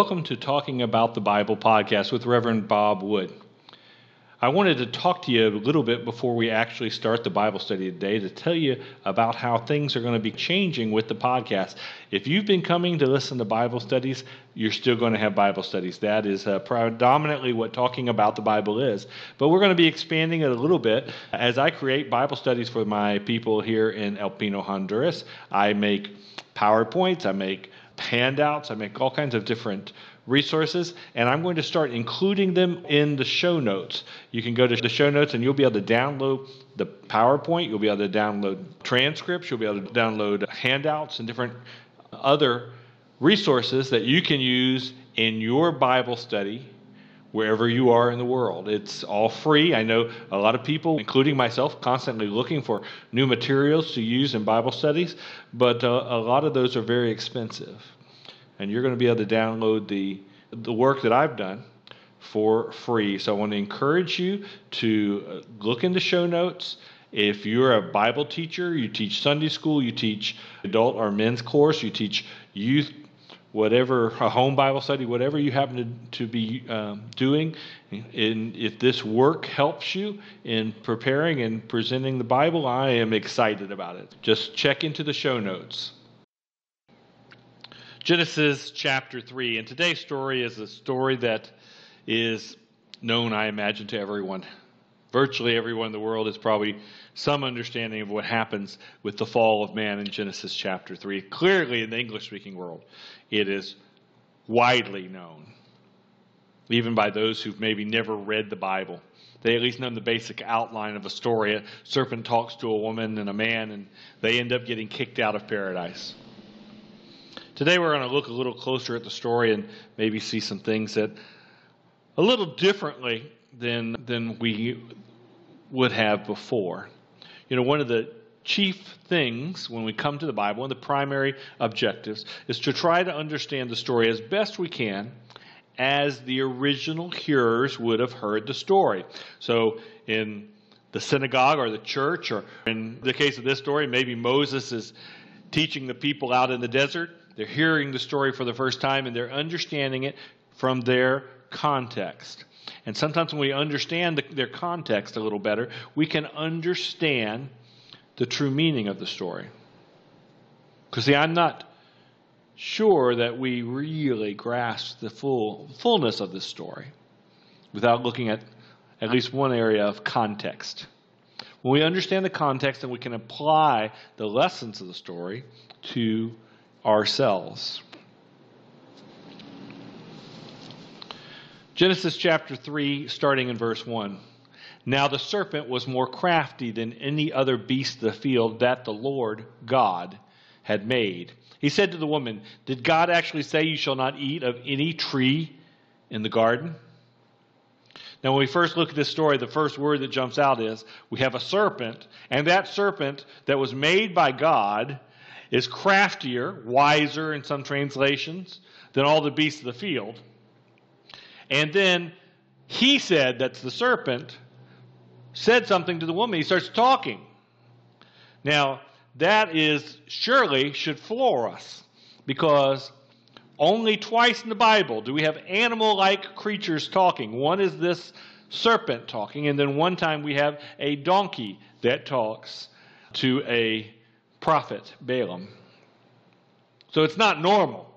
Welcome to Talking About the Bible podcast with Reverend Bob Wood. I wanted to talk to you a little bit before we actually start the Bible study today to tell you about how things are going to be changing with the podcast. If you've been coming to listen to Bible studies, you're still going to have Bible studies. That is uh, predominantly what talking about the Bible is. But we're going to be expanding it a little bit as I create Bible studies for my people here in El Pino, Honduras. I make PowerPoints, I make handouts, I make all kinds of different resources, and I'm going to start including them in the show notes. You can go to the show notes and you'll be able to download the PowerPoint, you'll be able to download transcripts, you'll be able to download handouts and different other resources that you can use in your Bible study wherever you are in the world. It's all free. I know a lot of people, including myself, constantly looking for new materials to use in Bible studies, but uh, a lot of those are very expensive. And you're going to be able to download the, the work that I've done for free. So I want to encourage you to uh, look in the show notes. If you're a Bible teacher, you teach Sunday school, you teach adult or men's course, you teach youth whatever a home Bible study, whatever you happen to, to be um, doing, and if this work helps you in preparing and presenting the Bible, I am excited about it. Just check into the show notes. Genesis chapter 3. And today's story is a story that is known, I imagine, to everyone. Virtually everyone in the world has probably some understanding of what happens with the fall of man in Genesis chapter 3. Clearly, in the English speaking world, it is widely known, even by those who've maybe never read the Bible. They at least know the basic outline of a story. A serpent talks to a woman and a man, and they end up getting kicked out of paradise. Today, we're going to look a little closer at the story and maybe see some things that a little differently than, than we would have before. You know, one of the chief things when we come to the Bible, one of the primary objectives, is to try to understand the story as best we can as the original hearers would have heard the story. So, in the synagogue or the church, or in the case of this story, maybe Moses is teaching the people out in the desert. They're hearing the story for the first time and they're understanding it from their context. And sometimes when we understand the, their context a little better, we can understand the true meaning of the story. Because, see, I'm not sure that we really grasp the full fullness of this story without looking at at least one area of context. When we understand the context, then we can apply the lessons of the story to ourselves. Genesis chapter 3, starting in verse 1. Now the serpent was more crafty than any other beast of the field that the Lord God had made. He said to the woman, Did God actually say you shall not eat of any tree in the garden? Now, when we first look at this story, the first word that jumps out is we have a serpent, and that serpent that was made by God is craftier, wiser in some translations, than all the beasts of the field. And then he said, that's the serpent, said something to the woman. He starts talking. Now, that is surely should floor us because only twice in the Bible do we have animal like creatures talking. One is this serpent talking, and then one time we have a donkey that talks to a prophet, Balaam. So it's not normal.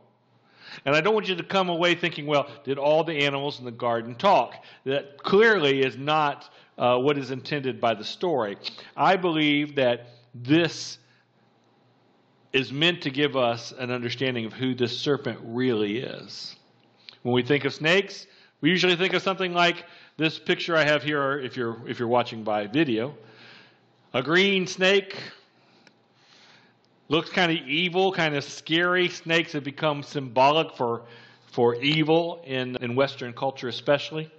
And I don't want you to come away thinking, well, did all the animals in the garden talk? That clearly is not uh, what is intended by the story. I believe that this is meant to give us an understanding of who this serpent really is. When we think of snakes, we usually think of something like this picture I have here, if you're, if you're watching by video. A green snake, looks kind of evil, kind of scary. Snakes have become symbolic for, for evil in, in Western culture, especially.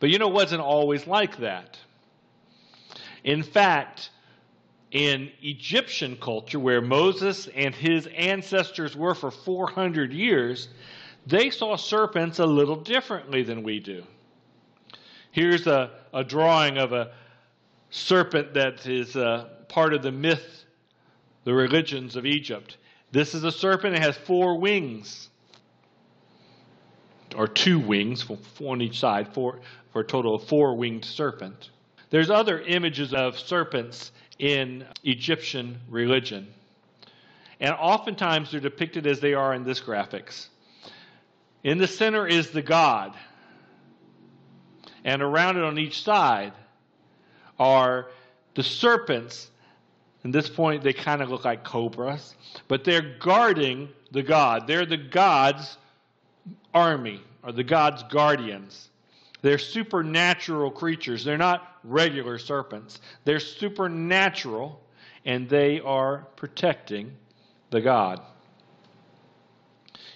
But you know, it wasn't always like that. In fact, in Egyptian culture, where Moses and his ancestors were for 400 years, they saw serpents a little differently than we do. Here's a, a drawing of a serpent that is uh, part of the myth, the religions of Egypt. This is a serpent, it has four wings. or two wings, on each side, for, for a total of four winged serpent. There's other images of serpents in Egyptian religion. And oftentimes they're depicted as they are in this graphics. In the center is the god. And around it on each side are the serpents. At this point, they kind of look like cobras, but they're guarding the god. They're the god's army, or the god's guardians. They're supernatural creatures. They're not regular serpents. They're supernatural, and they are protecting the God.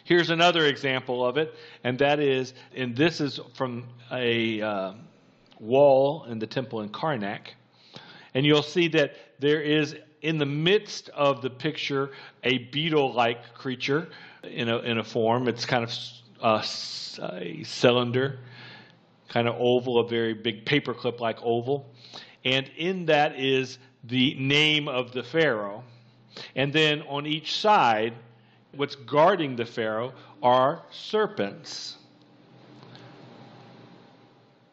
Here's another example of it, and that is, and this is from a uh, wall in the temple in Karnak. And you'll see that there is in the midst of the picture a beetle like creature in a, in a form. It's kind of uh, a cylinder kind of oval, a very big paperclip like oval. And in that is the name of the Pharaoh. And then on each side, what's guarding the Pharaoh are serpents.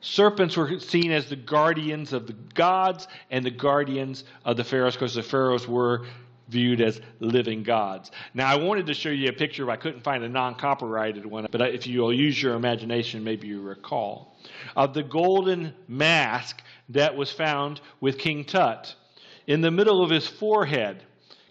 Serpents were seen as the guardians of the gods and the guardians of the pharaohs because the pharaohs were viewed as living gods. Now, I wanted to show you a picture, but I couldn't find a non copyrighted one. But if you'll use your imagination, maybe you recall. Of the golden mask that was found with King Tut. In the middle of his forehead,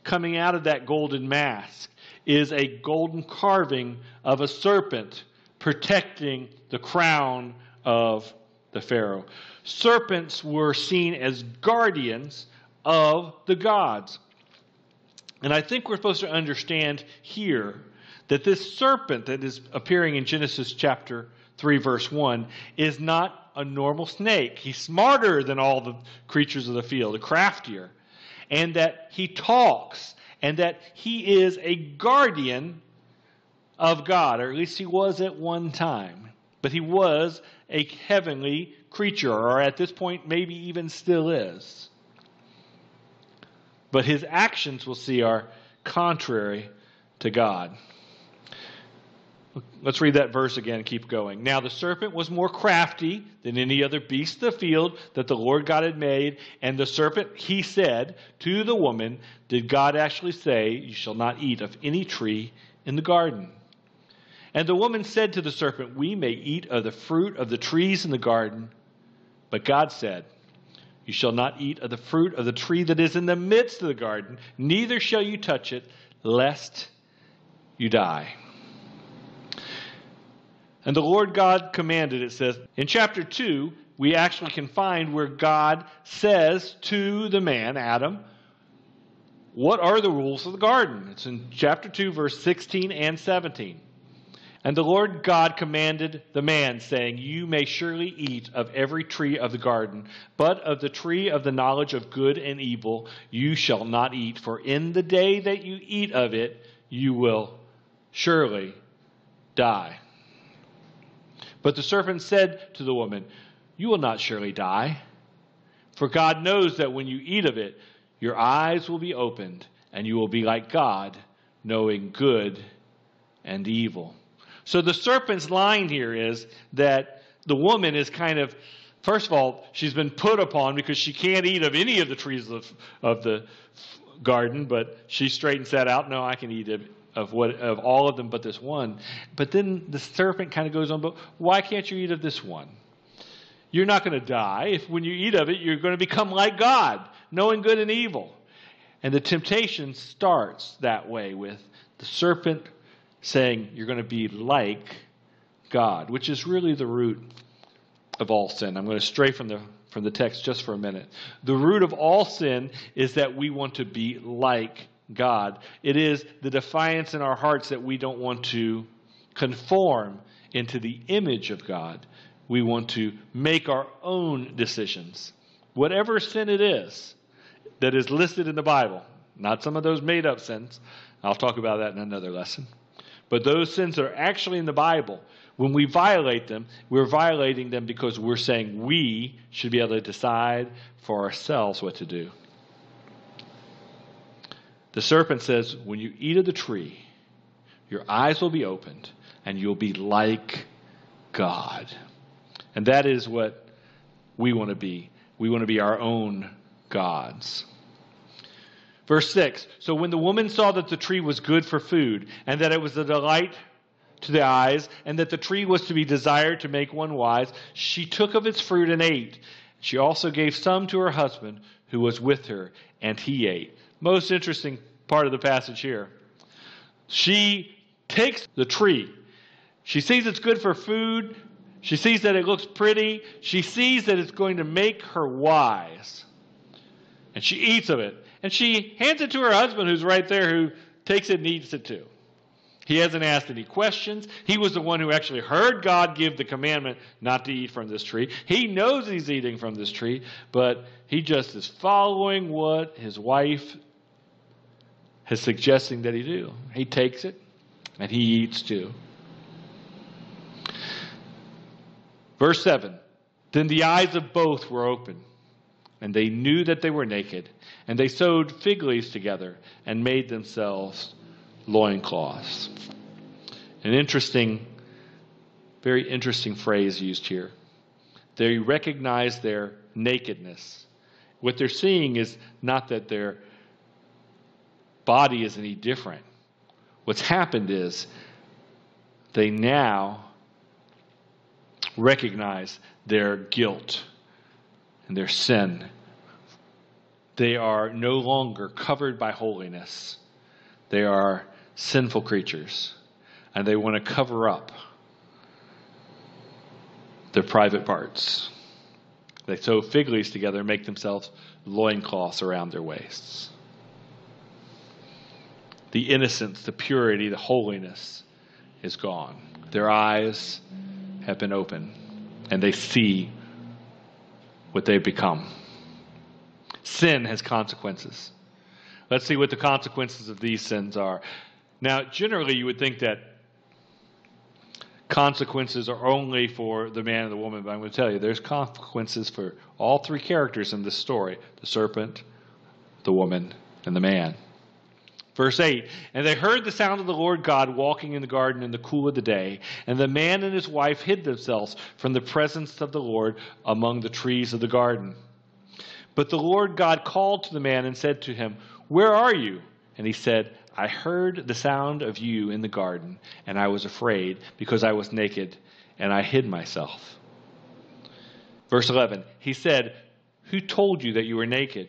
coming out of that golden mask, is a golden carving of a serpent protecting the crown of the Pharaoh. Serpents were seen as guardians of the gods. And I think we're supposed to understand here that this serpent that is appearing in Genesis chapter 3, verse 1, is not a normal snake. He's smarter than all the creatures of the field, a craftier. And that he talks, and that he is a guardian of God, or at least he was at one time. But he was a heavenly creature, or at this point, maybe even still is but his actions, we'll see, are contrary to God. Let's read that verse again and keep going. Now the serpent was more crafty than any other beast of the field that the Lord God had made. And the serpent, he said to the woman, Did God actually say, You shall not eat of any tree in the garden? And the woman said to the serpent, We may eat of the fruit of the trees in the garden. But God said, you shall not eat of the fruit of the tree that is in the midst of the garden, neither shall you touch it, lest you die. And the Lord God commanded, it says. In chapter 2, we actually can find where God says to the man, Adam, what are the rules of the garden? It's in chapter 2, verse 16 and 17. And the Lord God commanded the man, saying, You may surely eat of every tree of the garden, but of the tree of the knowledge of good and evil you shall not eat, for in the day that you eat of it, you will surely die. But the serpent said to the woman, You will not surely die, for God knows that when you eat of it, your eyes will be opened, and you will be like God, knowing good and evil. So the serpent's line here is that the woman is kind of, first of all, she's been put upon because she can't eat of any of the trees of, of the garden, but she straightens that out. No, I can eat of, of what of all of them but this one. But then the serpent kind of goes on, but why can't you eat of this one? You're not going to die. If when you eat of it, you're going to become like God, knowing good and evil. And the temptation starts that way with the serpent saying you're going to be like God, which is really the root of all sin. I'm going to stray from the from the text just for a minute. The root of all sin is that we want to be like God. It is the defiance in our hearts that we don't want to conform into the image of God. We want to make our own decisions. Whatever sin it is that is listed in the Bible, not some of those made up sins. I'll talk about that in another lesson. But those sins are actually in the Bible, when we violate them, we're violating them because we're saying we should be able to decide for ourselves what to do. The serpent says, When you eat of the tree, your eyes will be opened, and you'll be like God. And that is what we want to be. We want to be our own gods. Verse 6 So when the woman saw that the tree was good for food, and that it was a delight to the eyes, and that the tree was to be desired to make one wise, she took of its fruit and ate. She also gave some to her husband who was with her, and he ate. Most interesting part of the passage here. She takes the tree. She sees it's good for food. She sees that it looks pretty. She sees that it's going to make her wise. And she eats of it. And she hands it to her husband, who's right there, who takes it and eats it too. He hasn't asked any questions. He was the one who actually heard God give the commandment not to eat from this tree. He knows he's eating from this tree, but he just is following what his wife is suggesting that he do. He takes it and he eats too. Verse 7 Then the eyes of both were open, and they knew that they were naked, and they sewed fig leaves together and made themselves loincloths. An interesting, very interesting phrase used here. They recognize their nakedness. What they're seeing is not that their body is any different. What's happened is they now recognize their guilt and their sin. They are no longer covered by holiness. They are sinful creatures, and they want to cover up their private parts. They sew fig leaves together and make themselves loincloths around their waists. The innocence, the purity, the holiness is gone. Their eyes have been opened, and they see what they've become. Sin has consequences. Let's see what the consequences of these sins are. Now, generally, you would think that consequences are only for the man and the woman, but I'm going to tell you there's consequences for all three characters in this story the serpent, the woman, and the man. Verse 8 And they heard the sound of the Lord God walking in the garden in the cool of the day, and the man and his wife hid themselves from the presence of the Lord among the trees of the garden. But the Lord God called to the man and said to him, Where are you? And he said, I heard the sound of you in the garden, and I was afraid because I was naked, and I hid myself. Verse 11 He said, Who told you that you were naked?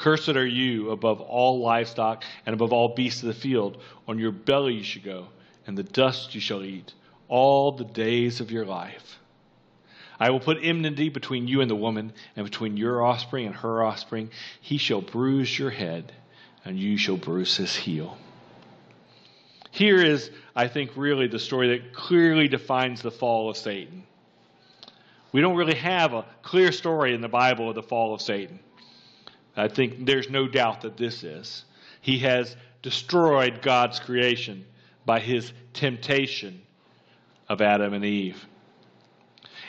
cursed are you above all livestock and above all beasts of the field. On your belly you shall go, and the dust you shall eat all the days of your life. I will put enmity between you and the woman, and between your offspring and her offspring. He shall bruise your head, and you shall bruise his heel. Here is, I think, really the story that clearly defines the fall of Satan. We don't really have a clear story in the Bible of the fall of Satan. I think there's no doubt that this is. He has destroyed God's creation by his temptation of Adam and Eve.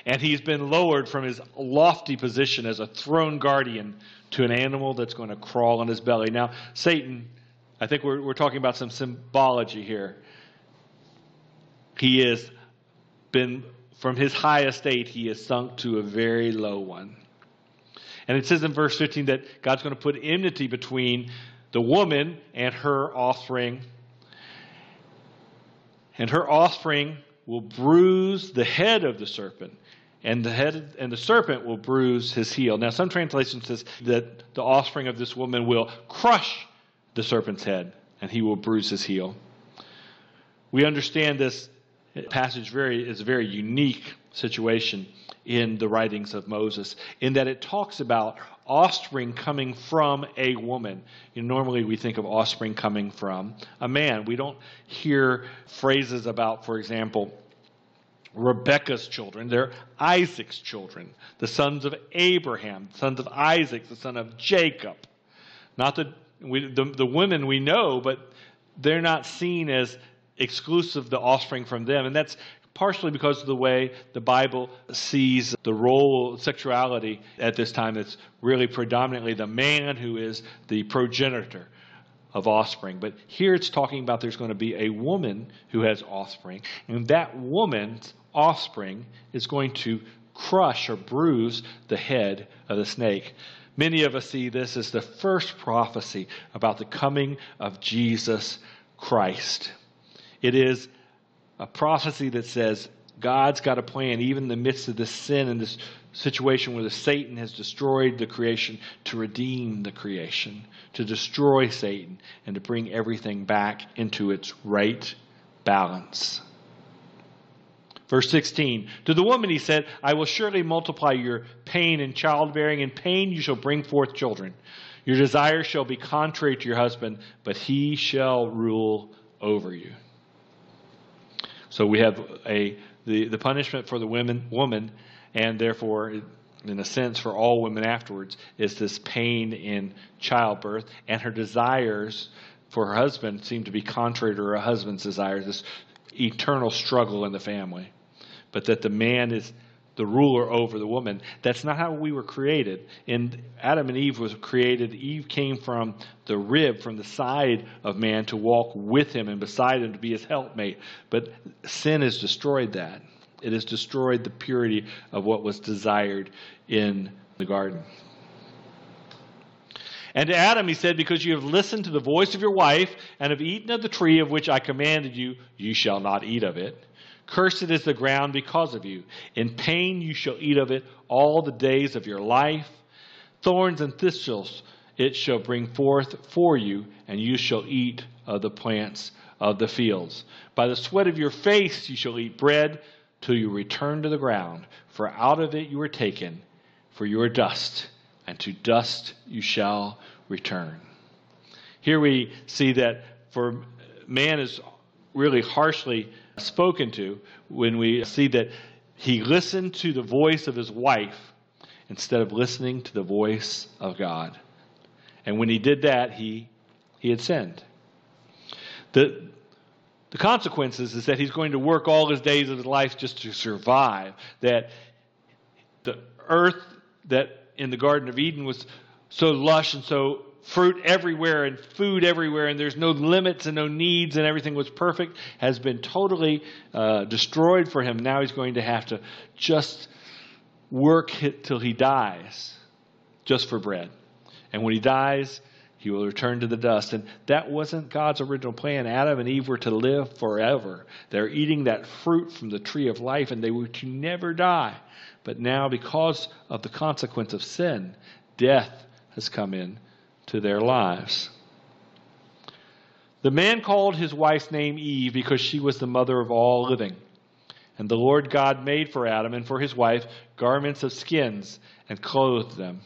And he's been lowered from his lofty position as a throne guardian to an animal that's going to crawl on his belly. Now, Satan I think we're, we're talking about some symbology here. He has been, from his high estate, he has sunk to a very low one. And it says in verse 15 that God's going to put enmity between the woman and her offspring. And her offspring will bruise the head of the serpent, and the head and the serpent will bruise his heel. Now, some translations says that the offspring of this woman will crush the serpent's head, and he will bruise his heel. We understand this passage very is a very unique situation in the writings of Moses, in that it talks about offspring coming from a woman. You know, normally we think of offspring coming from a man. We don't hear phrases about, for example, Rebecca's children. They're Isaac's children, the sons of Abraham, the sons of Isaac, the son of Jacob. Not the, we, the, the women we know, but they're not seen as exclusive the offspring from them. And that's partially because of the way the Bible sees the role of sexuality at this time. It's really predominantly the man who is the progenitor of offspring. But here it's talking about there's going to be a woman who has offspring, and that woman's offspring is going to crush or bruise the head of the snake. Many of us see this as the first prophecy about the coming of Jesus Christ. It is a prophecy that says God's got a plan, even in the midst of this sin and this situation where Satan has destroyed the creation, to redeem the creation, to destroy Satan, and to bring everything back into its right balance. Verse 16 To the woman he said, I will surely multiply your pain in childbearing. In pain you shall bring forth children. Your desire shall be contrary to your husband, but he shall rule over you. So we have a the, the punishment for the women woman, and therefore, in a sense, for all women afterwards, is this pain in childbirth, and her desires for her husband seem to be contrary to her husband's desires. This eternal struggle in the family but that the man is the ruler over the woman. That's not how we were created. And Adam and Eve was created. Eve came from the rib, from the side of man to walk with him and beside him to be his helpmate. But sin has destroyed that. It has destroyed the purity of what was desired in the garden. And to Adam he said, Because you have listened to the voice of your wife and have eaten of the tree of which I commanded you, you shall not eat of it. Cursed is the ground because of you. In pain you shall eat of it all the days of your life. Thorns and thistles it shall bring forth for you, and you shall eat of the plants of the fields. By the sweat of your face you shall eat bread till you return to the ground, for out of it you were taken, for you are dust, and to dust you shall return. Here we see that for man is really harshly spoken to when we see that he listened to the voice of his wife instead of listening to the voice of God. And when he did that, he, he had sinned. The, the consequences is that he's going to work all his days of his life just to survive. That the earth that in the Garden of Eden was so lush and so fruit everywhere and food everywhere, and there's no limits and no needs, and everything was perfect, has been totally uh, destroyed for him. Now he's going to have to just work till he dies just for bread. And when he dies, he will return to the dust. And that wasn't God's original plan. Adam and Eve were to live forever. They're eating that fruit from the tree of life, and they were to never die. But now, because of the consequence of sin, death has come in to their lives. The man called his wife's name Eve because she was the mother of all living. And the Lord God made for Adam and for his wife garments of skins and clothed them.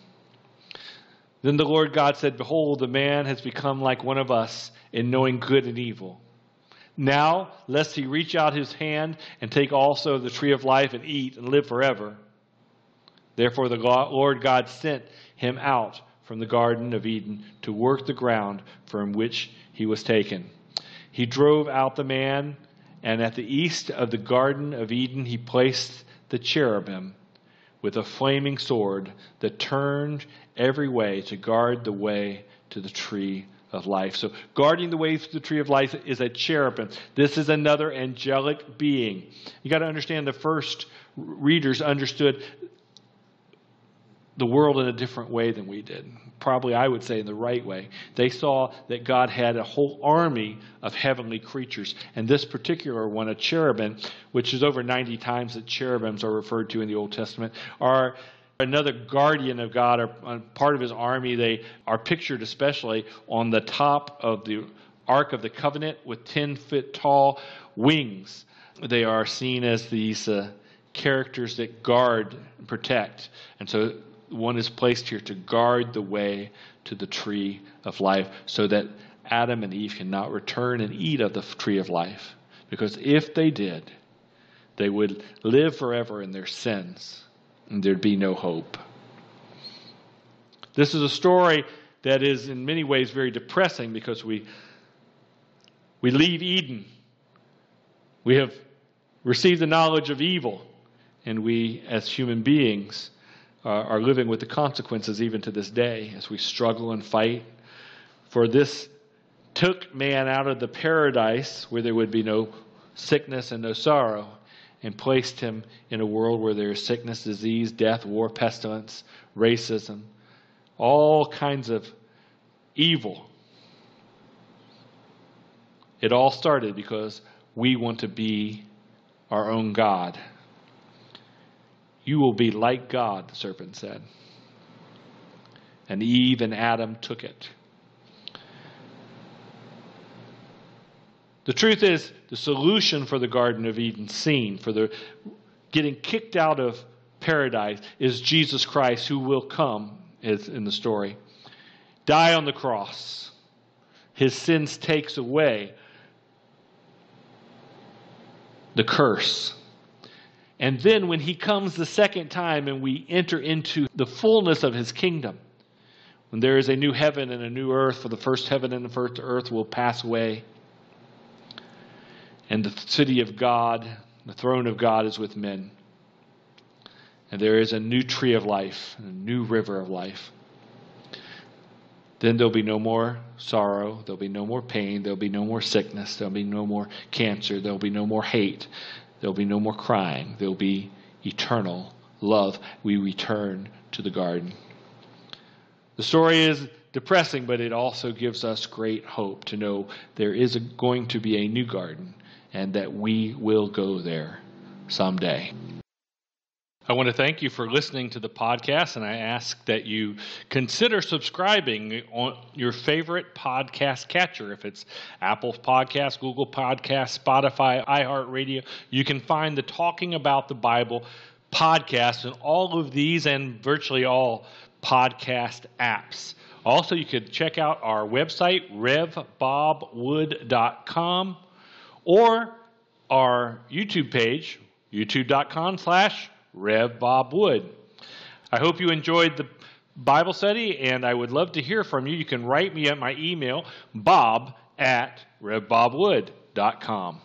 Then the Lord God said, Behold, the man has become like one of us in knowing good and evil. Now, lest he reach out his hand and take also the tree of life and eat and live forever. Therefore, the Lord God sent him out from the Garden of Eden to work the ground from which he was taken. He drove out the man, and at the east of the Garden of Eden he placed the cherubim with a flaming sword that turned every way to guard the way to the tree of life. So, guarding the way to the tree of life is a cherubim. This is another angelic being. You got to understand the first readers understood the world in a different way than we did. Probably, I would say, in the right way. They saw that God had a whole army of heavenly creatures. And this particular one, a cherubim, which is over 90 times that cherubims are referred to in the Old Testament, are another guardian of God or part of his army. They are pictured especially on the top of the Ark of the Covenant with 10 foot tall wings. They are seen as these uh, characters that guard and protect. And so one is placed here to guard the way to the tree of life so that Adam and Eve cannot return and eat of the tree of life. Because if they did, They would live forever in their sins, and there'd be no hope. This is a story that is, in many ways, very depressing because we, we leave Eden. We have received the knowledge of evil, and we, as human beings, are, are living with the consequences even to this day as we struggle and fight. For this took man out of the paradise where there would be no sickness and no sorrow and placed him in a world where there is sickness, disease, death, war, pestilence, racism, all kinds of evil. It all started because we want to be our own God. You will be like God, the serpent said. And Eve and Adam took it. The truth is, the solution for the Garden of Eden scene, for the getting kicked out of paradise, is Jesus Christ, who will come, in the story, die on the cross. His sins takes away the curse. And then when he comes the second time and we enter into the fullness of his kingdom, when there is a new heaven and a new earth, for the first heaven and the first earth will pass away and the city of God, the throne of God is with men. And there is a new tree of life, a new river of life. Then there'll be no more sorrow, there'll be no more pain, there'll be no more sickness, there'll be no more cancer, there'll be no more hate, there'll be no more crying, there'll be eternal love. We return to the garden. The story is depressing, but it also gives us great hope to know there is a, going to be a new garden and that we will go there someday. I want to thank you for listening to the podcast, and I ask that you consider subscribing on your favorite podcast catcher. If it's Apple Podcast, Google Podcast, Spotify, iHeartRadio, you can find the Talking About the Bible podcast in all of these and virtually all podcast apps. Also, you could check out our website, revbobwood.com or our YouTube page, youtube.com slash revbobwood. I hope you enjoyed the Bible study, and I would love to hear from you. You can write me at my email, bob at revbobwood.com.